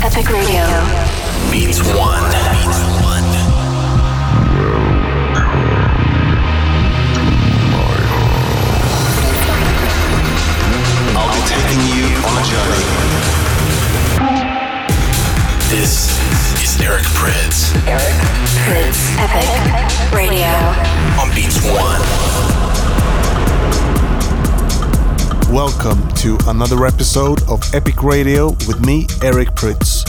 Epic Radio. Beats One. Beats One. I'll be taking you on a journey. This is Eric Prydz Eric Prydz. Epic Radio. on Beats One. Welcome to another episode of Epic Radio with me, Eric Prydz.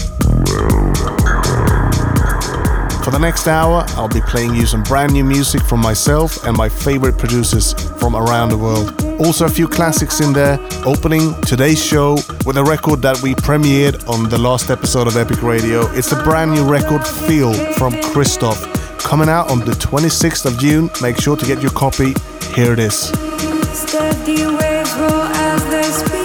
For the next hour, I'll be playing you some brand new music from myself and my favorite producers from around the world. Also, a few classics in there, opening today's show with a record that we premiered on the last episode of Epic Radio. It's a brand new record, Feel, from Christoph, coming out on the 26th of June. Make sure to get your copy. Here it is. As they speak.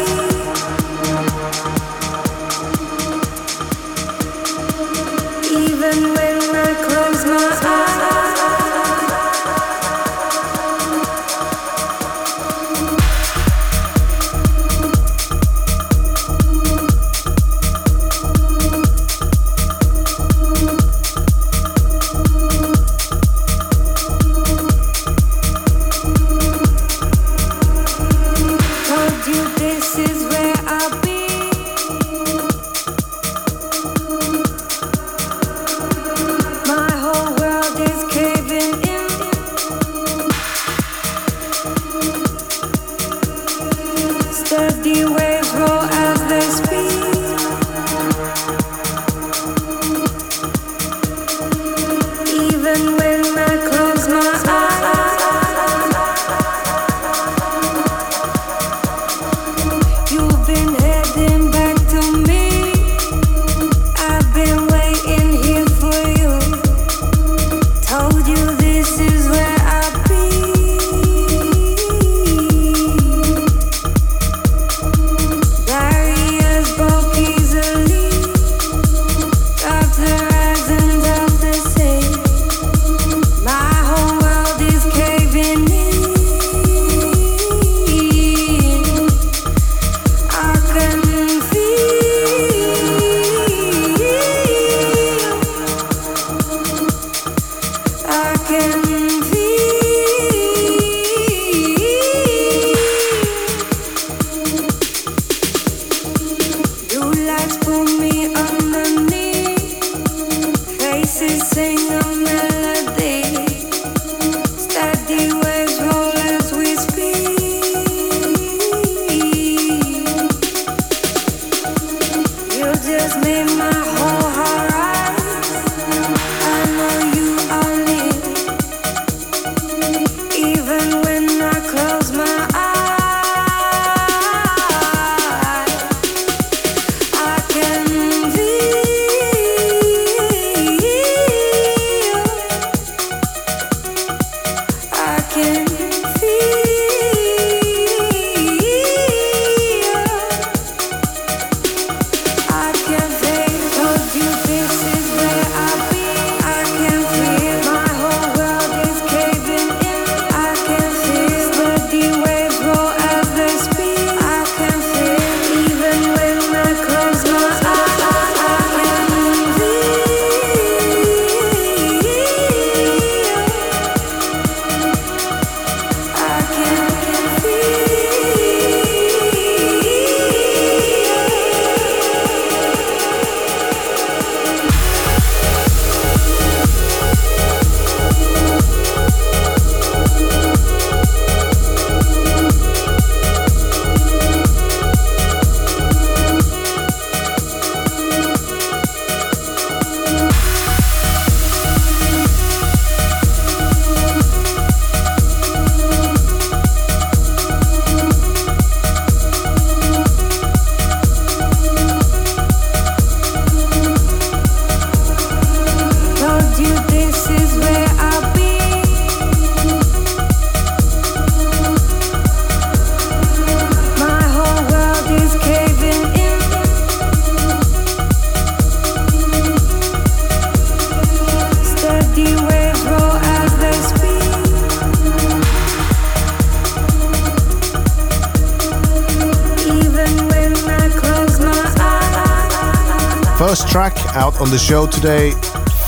The show today,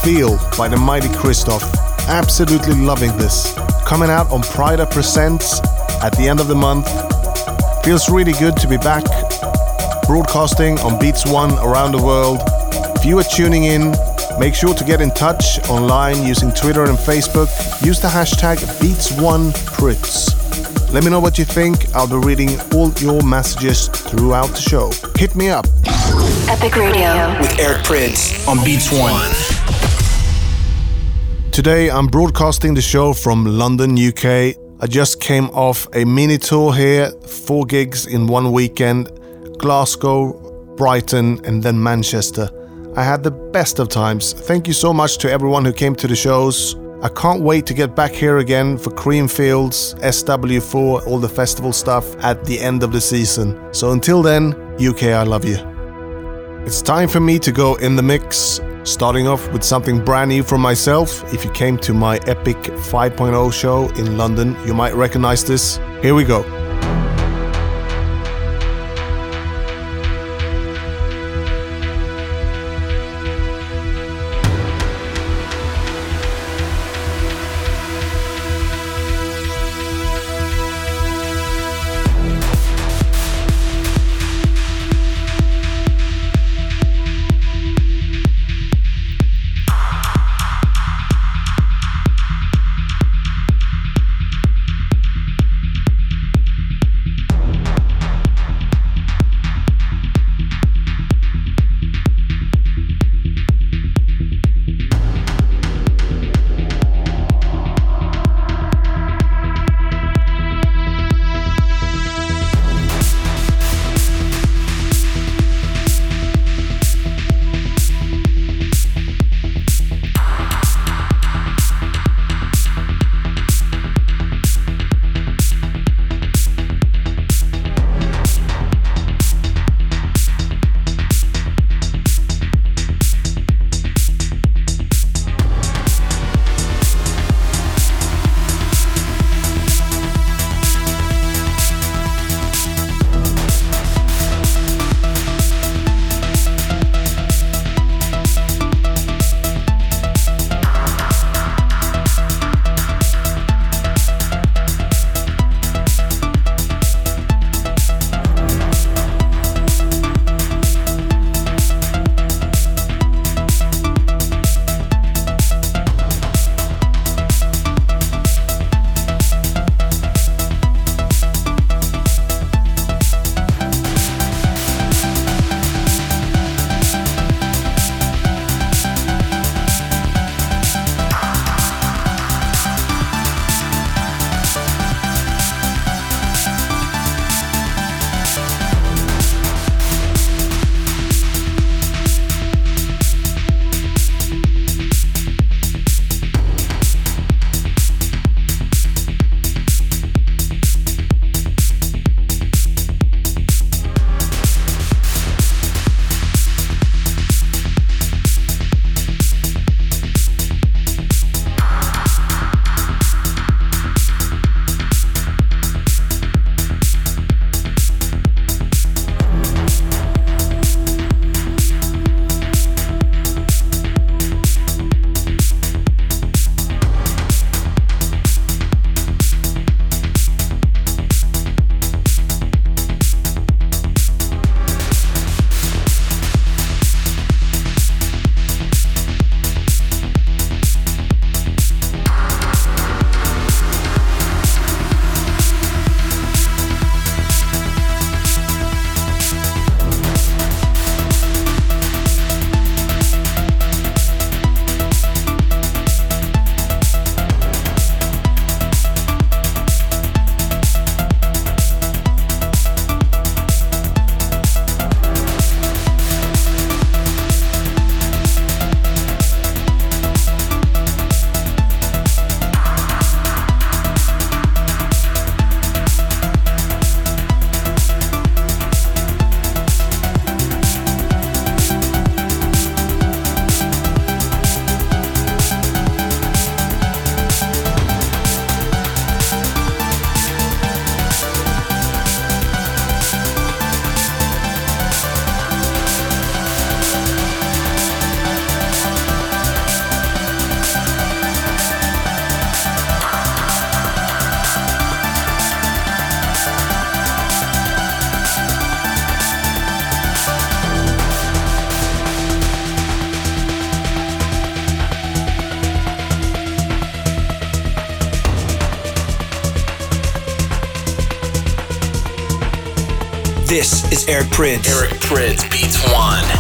Feel by the mighty Christoph. Absolutely loving this. Coming out on Pryda Presents at the end of the month. Feels really good to be back broadcasting on Beats One around the world. If you are tuning in, make sure to get in touch online using Twitter and Facebook. Use the hashtag Beats1Prydz. Let me know what you think. I'll be reading all your messages throughout the show. Hit me up. Epic Radio. with Eric Prydz on Beats One. Today I'm broadcasting the show from London, UK. I just came off a mini tour here, four gigs in one weekend Glasgow, Brighton, and then Manchester. I had the best of times. Thank you so much to everyone who came to the shows. I can't wait to get back here again for Creamfields, SW4, all the festival stuff at the end of the season. So until then, UK, I love you. It's time for me to go in the mix, starting off with something brand new from myself. If you came to my Epic 5.0 show in London, you might recognize this. Here we go. Eric Prydz. Eric Prydz Beats One.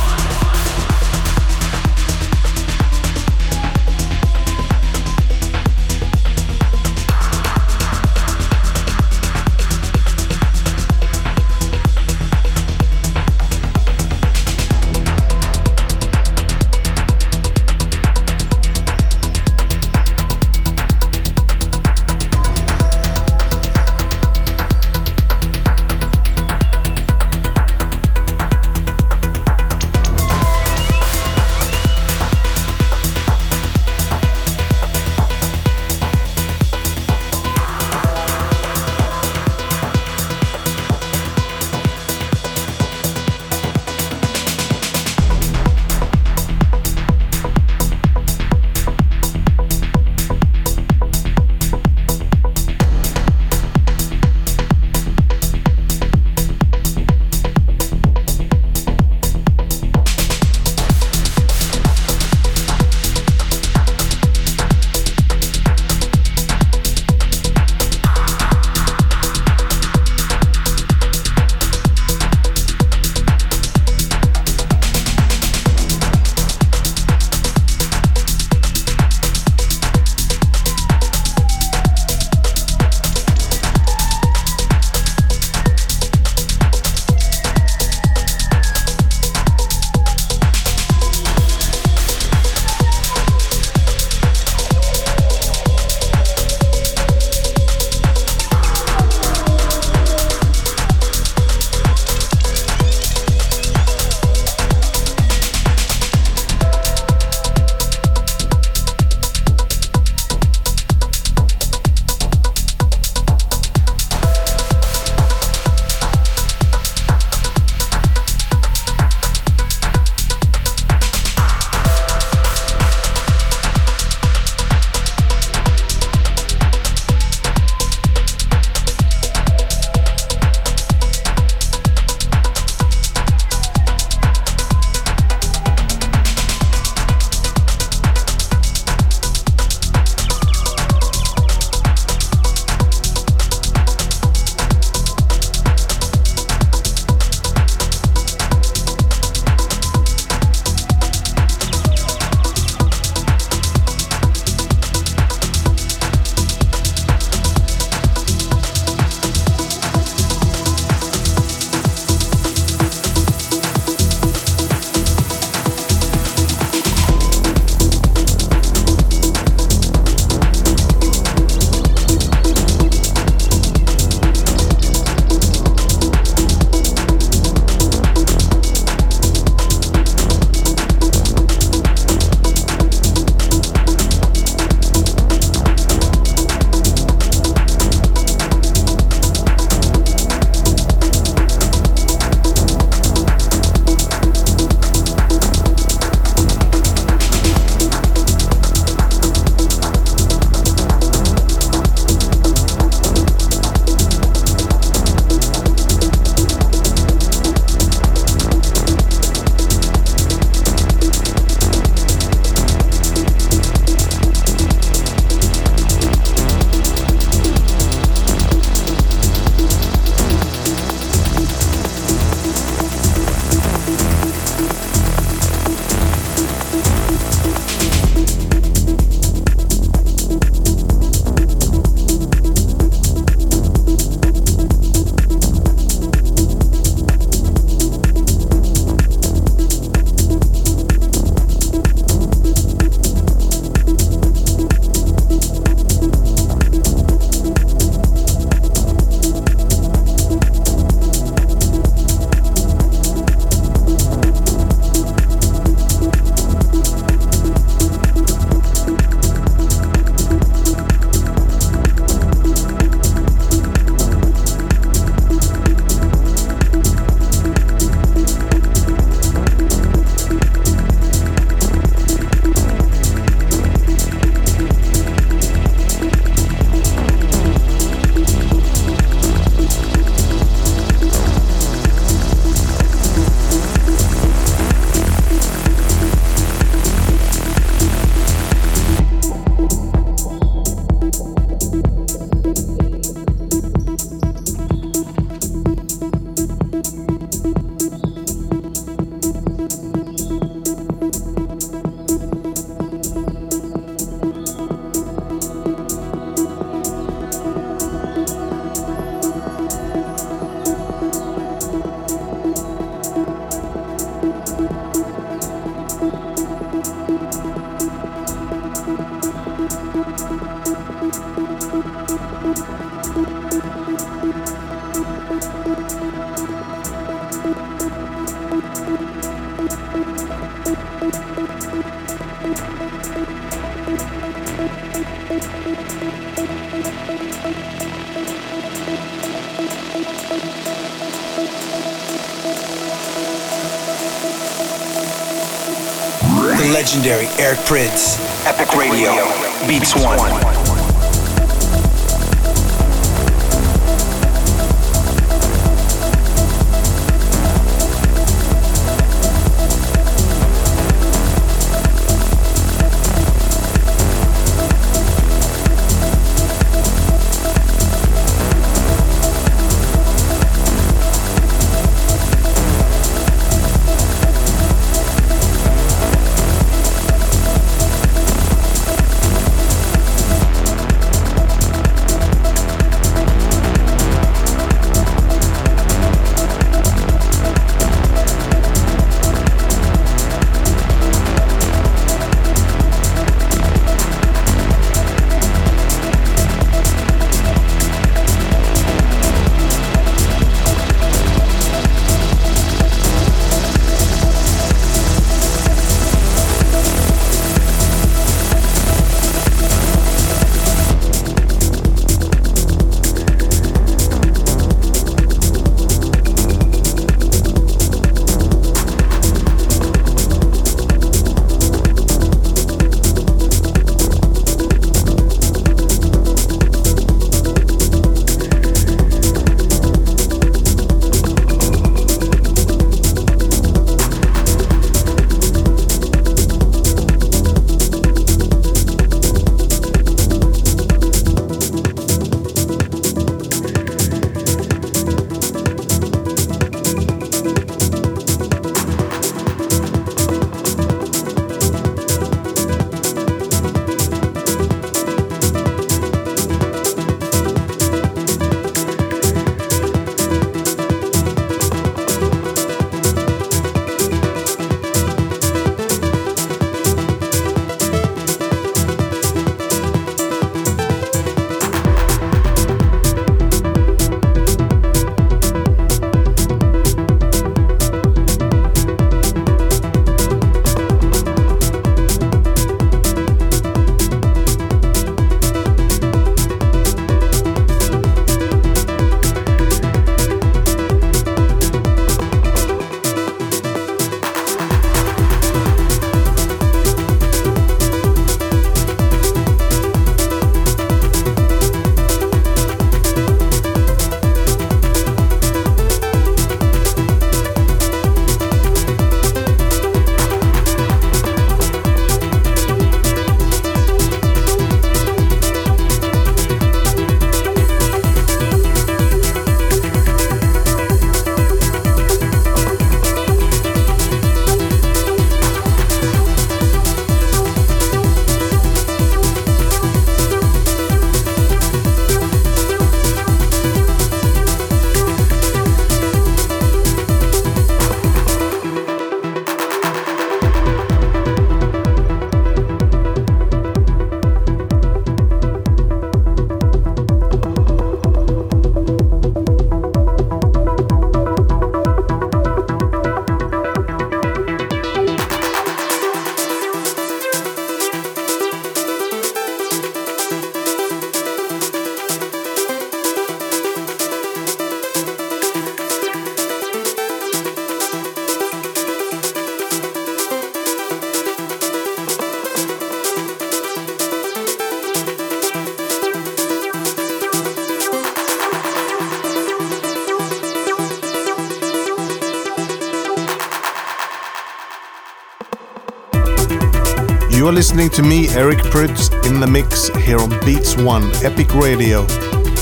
Listening to me, Eric Prydz, in the mix here on Beats One, Epic Radio.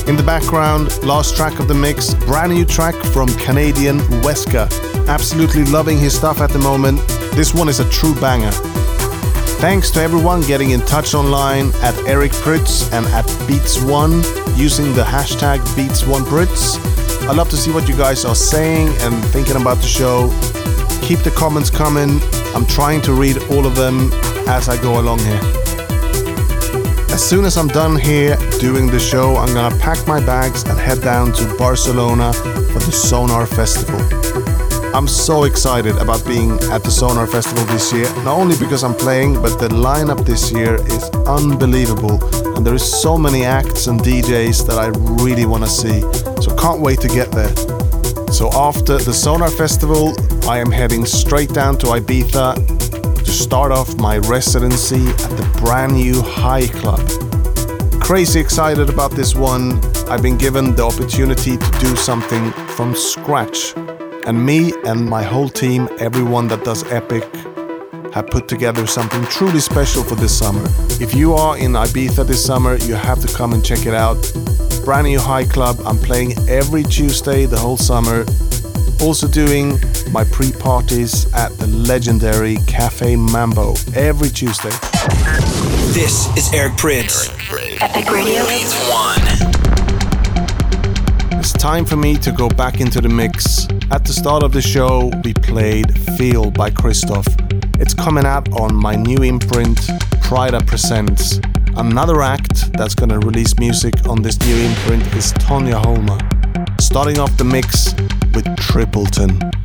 In the background, last track of the mix, brand new track from Canadian Wesker. Absolutely loving his stuff at the moment. This one is a true banger. Thanks to everyone getting in touch online at Eric Prydz and at Beats One using the hashtag Beats One Prydz. I love to see what you guys are saying and thinking about the show. Keep the comments coming. I'm trying to read all of them as I go along here. As soon as I'm done here doing the show, I'm gonna pack my bags and head down to Barcelona for the Sonar Festival. I'm so excited about being at the Sonar Festival this year, not only because I'm playing, but the lineup this year is unbelievable. And there is so many acts and DJs that I really want to see. So can't wait to get there. So after the Sonar Festival, I am heading straight down to Ibiza to start off my residency at the brand new High Club. Crazy excited about this one. I've been given the opportunity to do something from scratch. And me and my whole team, everyone that does Epic, have put together something truly special for this summer. If you are in Ibiza this summer, you have to come and check it out. Brand new High Club. I'm playing every Tuesday the whole summer. Also doing my pre-parties at the legendary Cafe Mambo every Tuesday. This is Eric Prydz. Epic Radio. Beats One. It's time for me to go back into the mix. At the start of the show, we played Feel by Christoph. It's coming out on my new imprint, Pryda Presents. Another act that's gonna release music on this new imprint is Tonja Holma. Starting off the mix with Tripleton.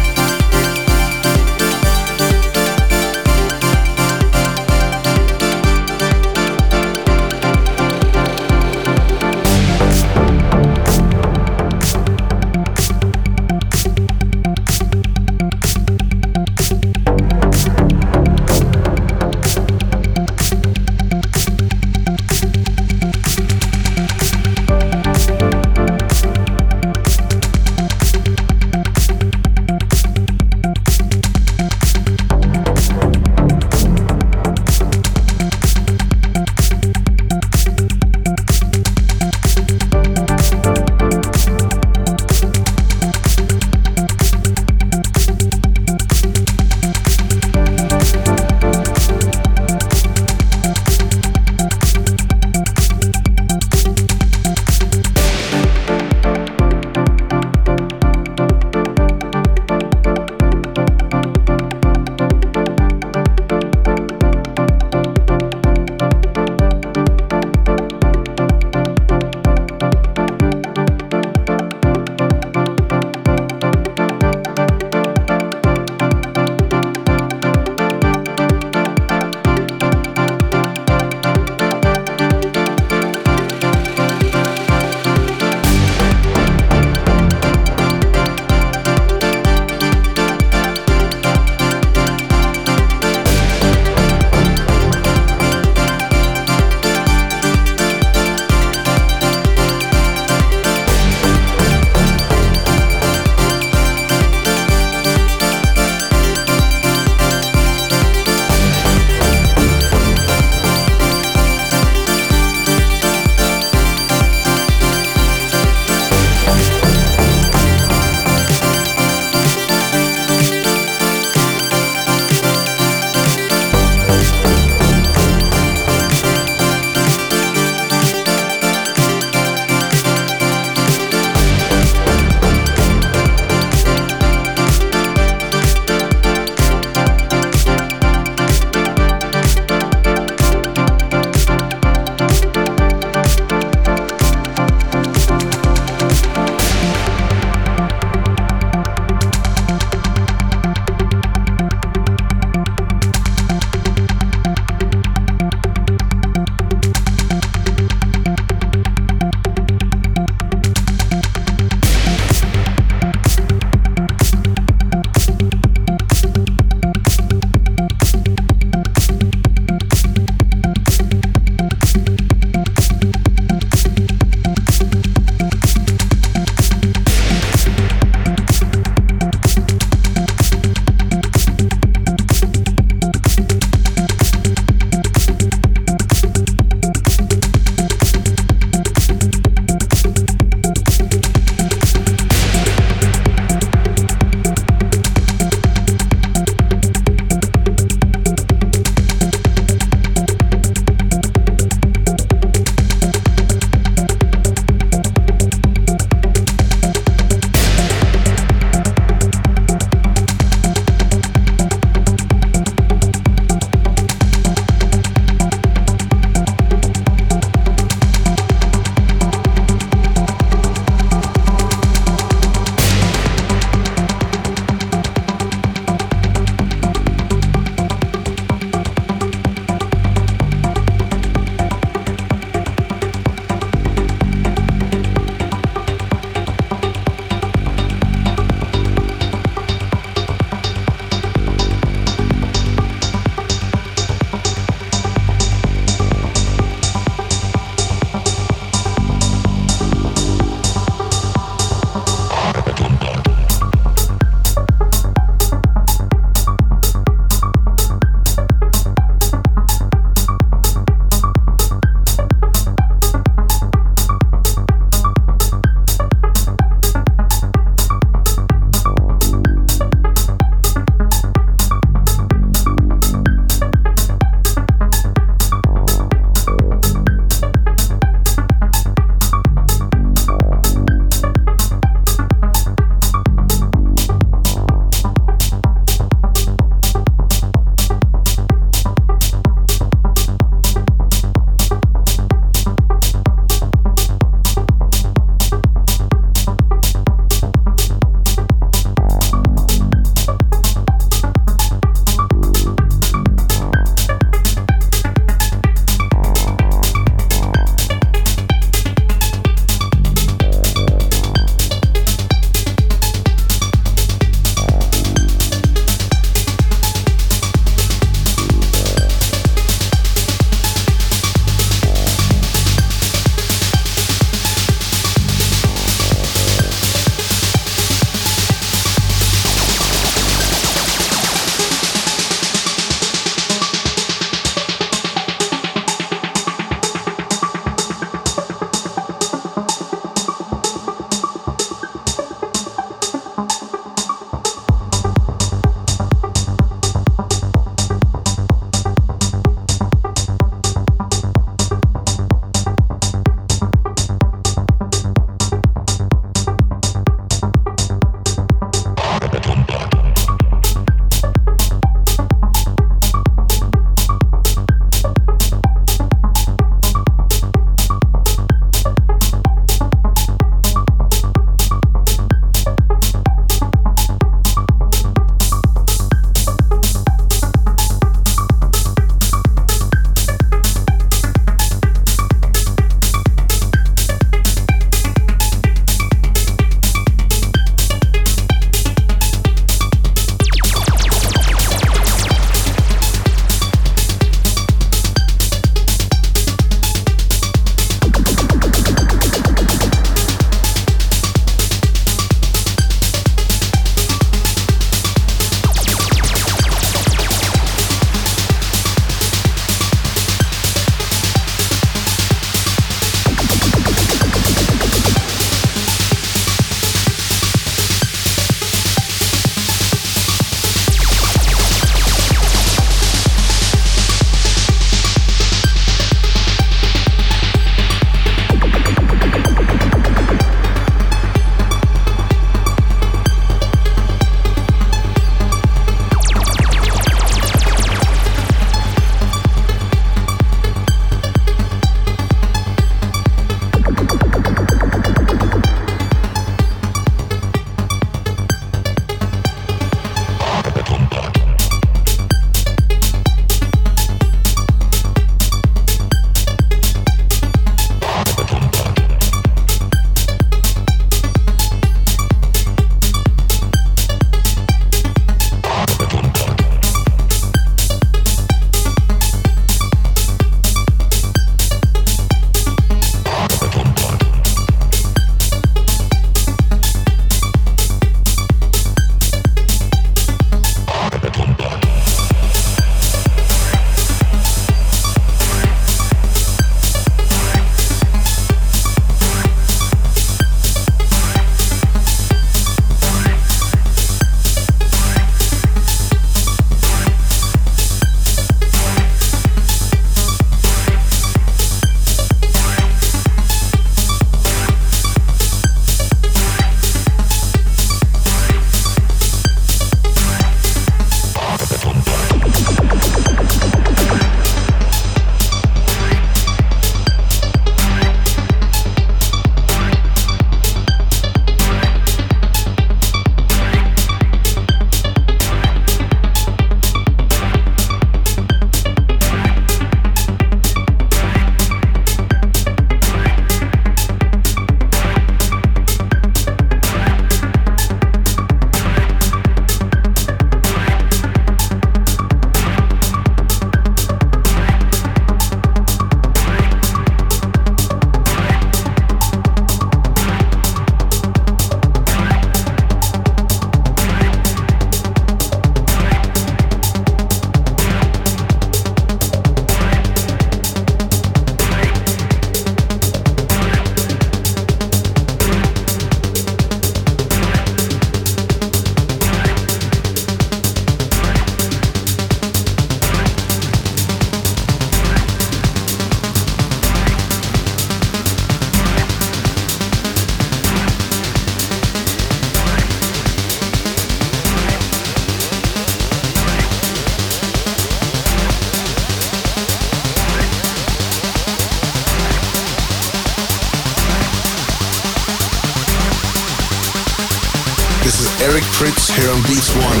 Is here on Beats One.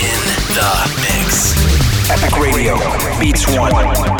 In the mix. Epic Radio, Beats One.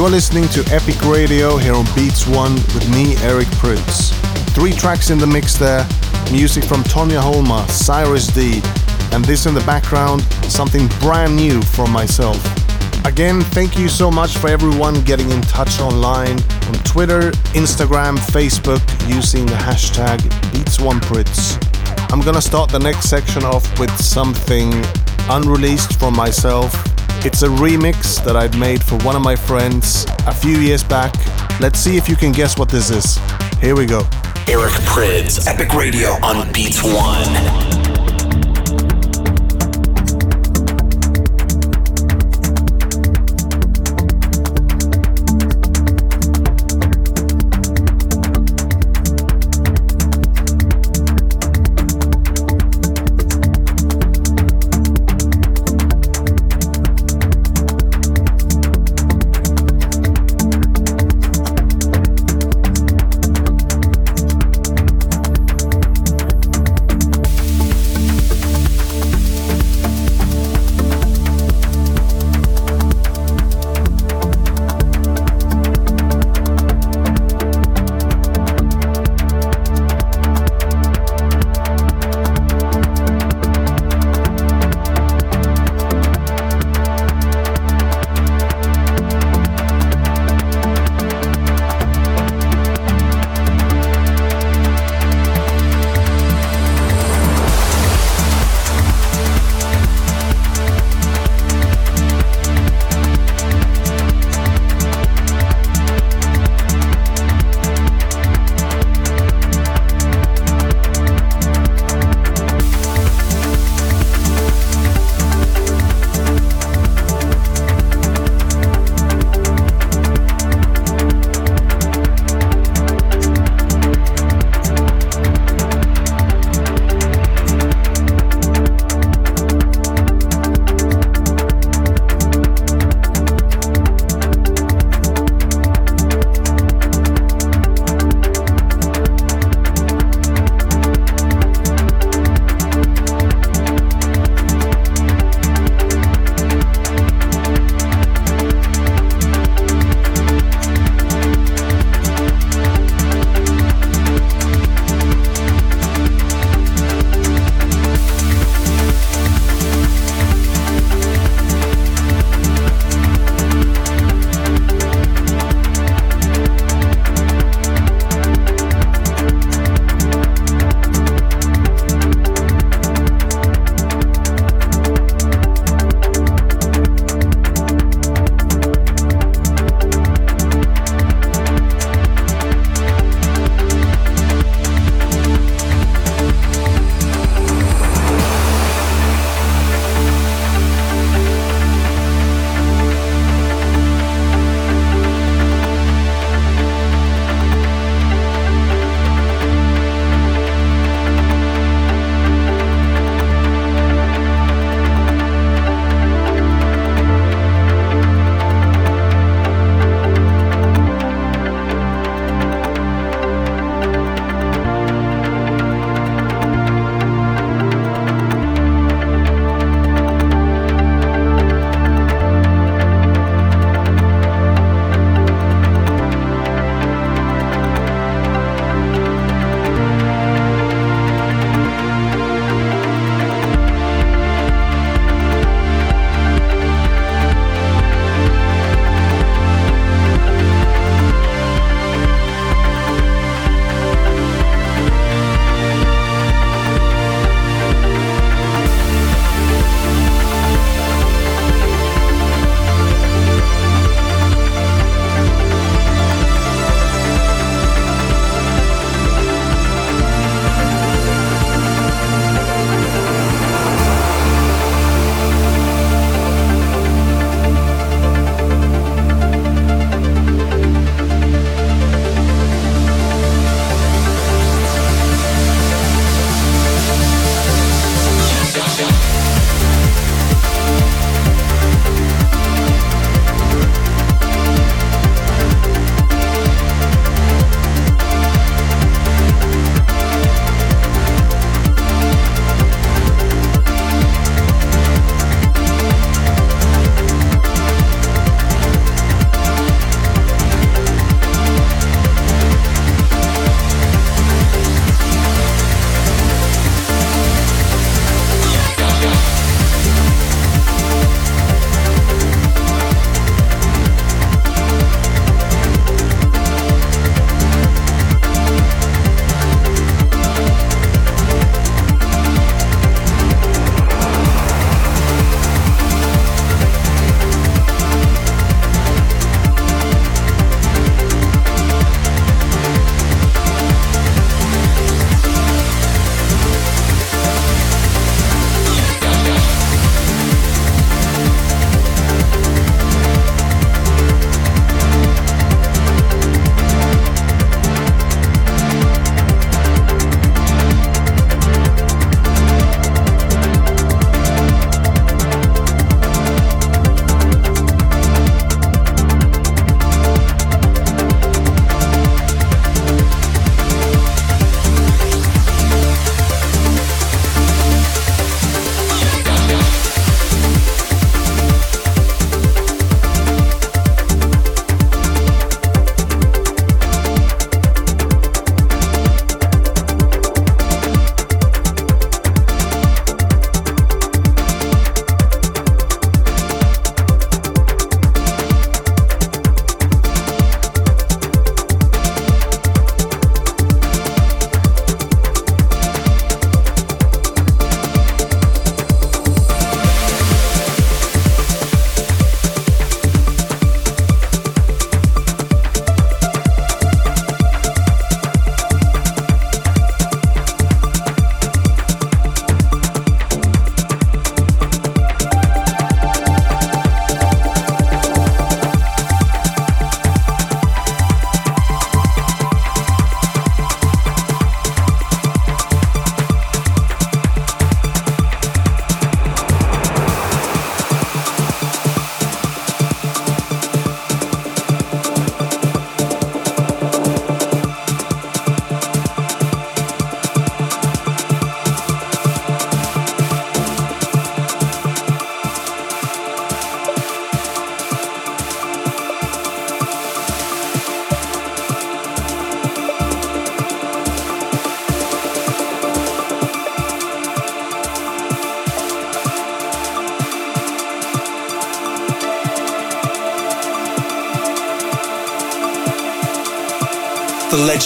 You are listening to Epic Radio here on Beats One with me, Eric Prydz. Three tracks in the mix there music from Tonja Holma, Cyrus D, and this in the background, something brand new from myself. Again, thank you so much for everyone getting in touch online on Twitter, Instagram, Facebook using the hashtag Beats1Prydz. I'm gonna start the next section off with something unreleased from myself it's a remix that I'd made for one of my friends a few years back. Let's see if you can guess what this is. Here we go. Eric Prydz, Epic Radio on Beats One.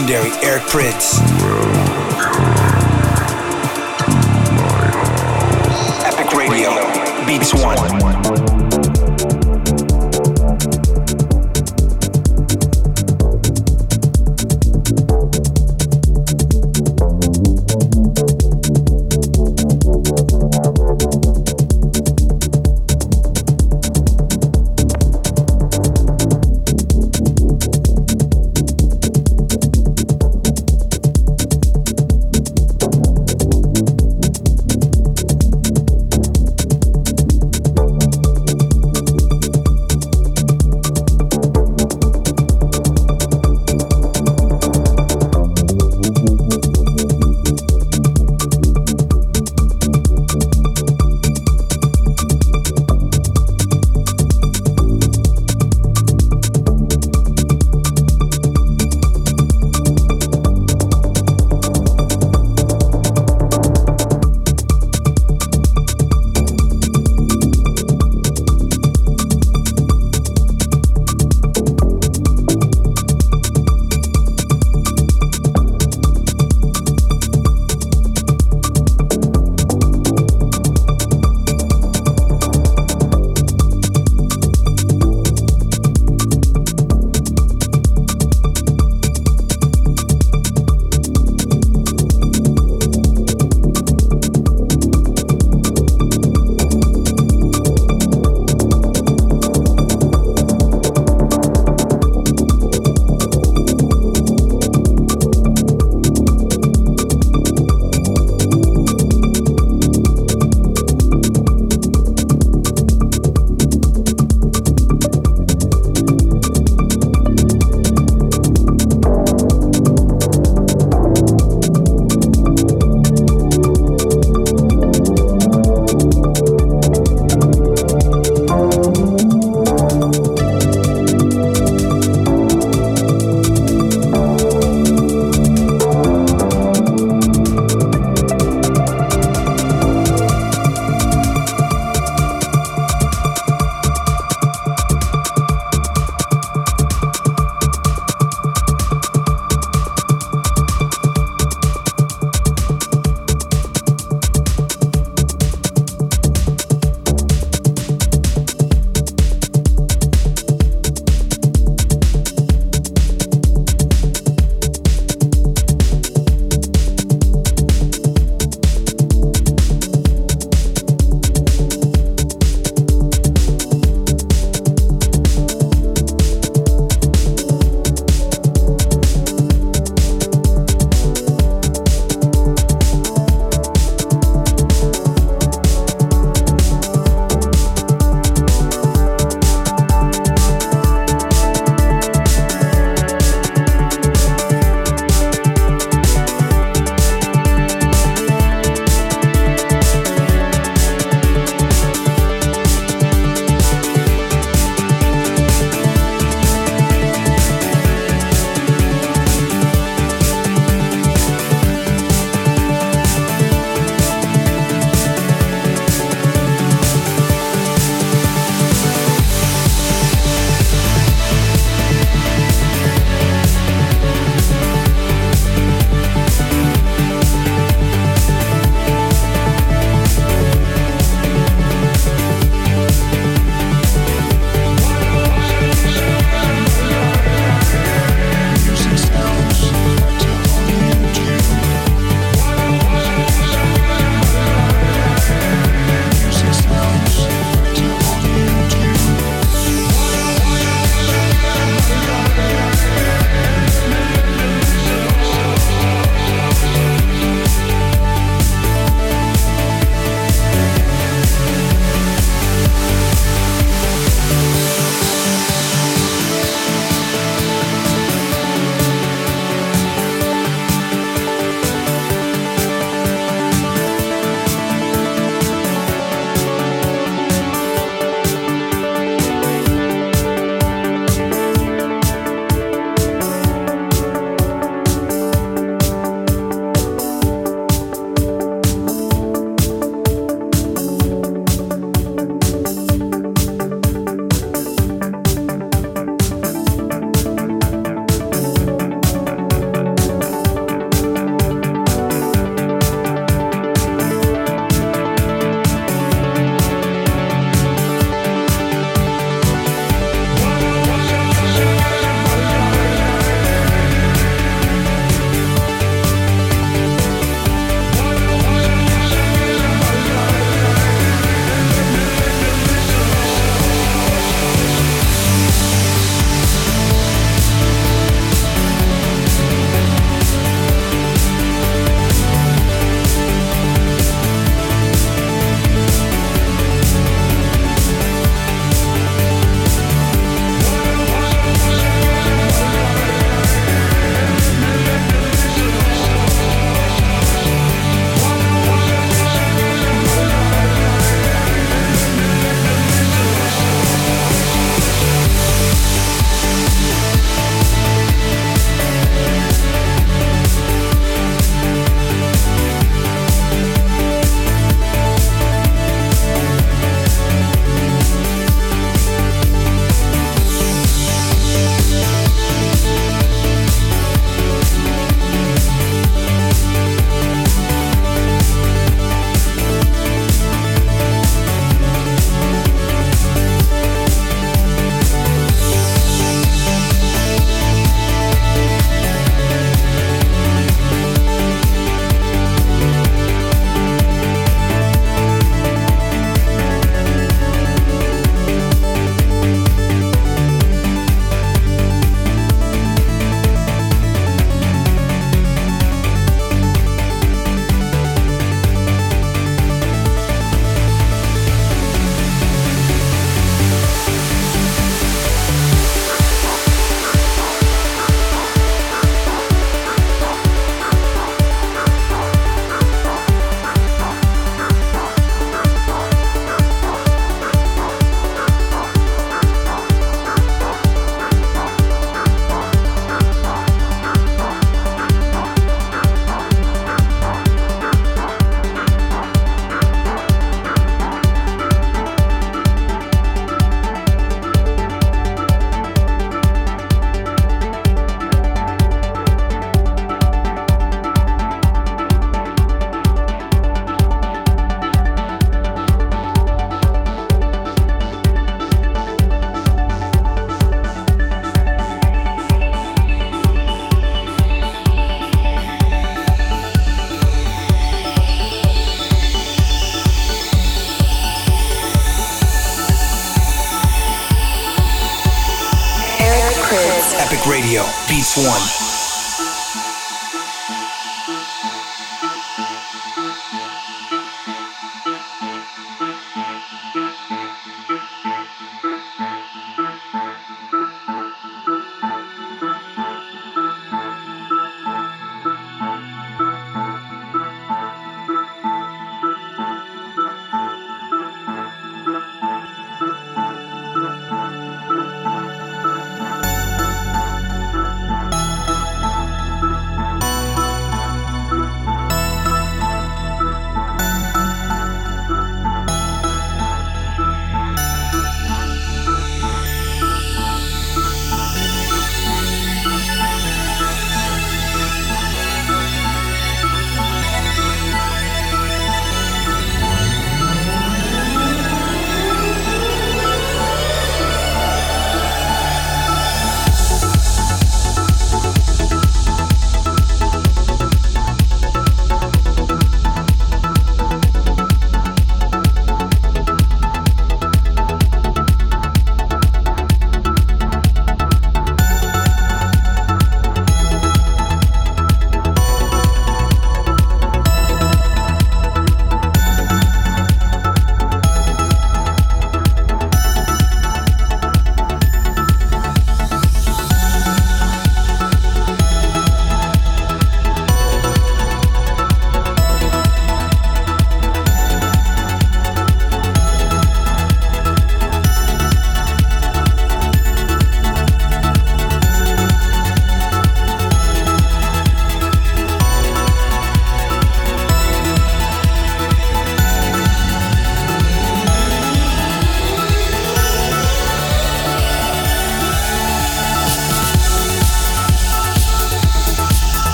Legendary Eric Prydz.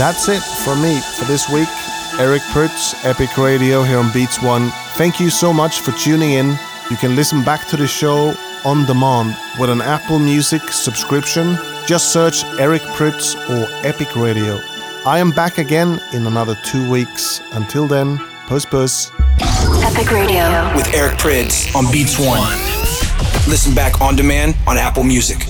That's it from me for this week. Eric Prydz, Epic Radio here on Beats One. Thank you so much for tuning in. You can listen back to the show on demand with an Apple Music subscription. Just search Eric Prydz or Epic Radio. I am back again in another two weeks. Until then, puss puss. Epic Radio. With Eric Prydz on Beats One. Listen back on demand on Apple Music.